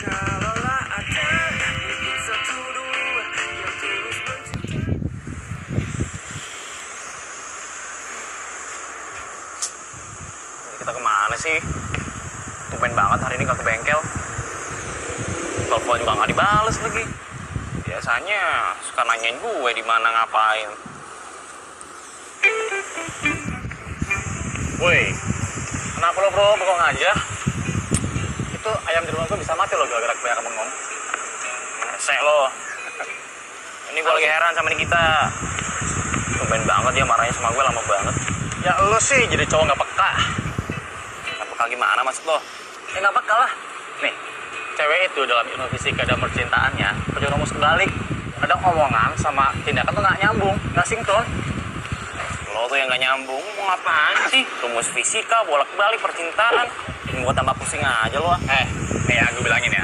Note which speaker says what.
Speaker 1: kita ke mana sih? Tumben banget hari ini gak ke bengkel. Telepon juga gak dibales lagi. Biasanya suka nanyain gue di mana ngapain. Woi, kenapa lo bro bengong aja? Itu ayam di rumah gue bisa mati lo gara-gara kebanyakan bengong. Sek lo. Ini gue lagi heran sama Nikita. Tumben banget dia marahnya sama gue lama banget. Ya lo sih jadi cowok gak peka. Gak peka gimana maksud lo? Ya gak peka lah. Nih, cewek itu dalam ilmu fisika dan percintaannya punya rumus kebalik. Ada omongan sama tindakan tuh gak nyambung, gak sinkron. Tuh yang gak nyambung, mau ngapain sih? Rumus fisika, bolak-balik, percintaan. Bikin gue tambah pusing aja lo. Eh, nih ya, gue bilangin ya.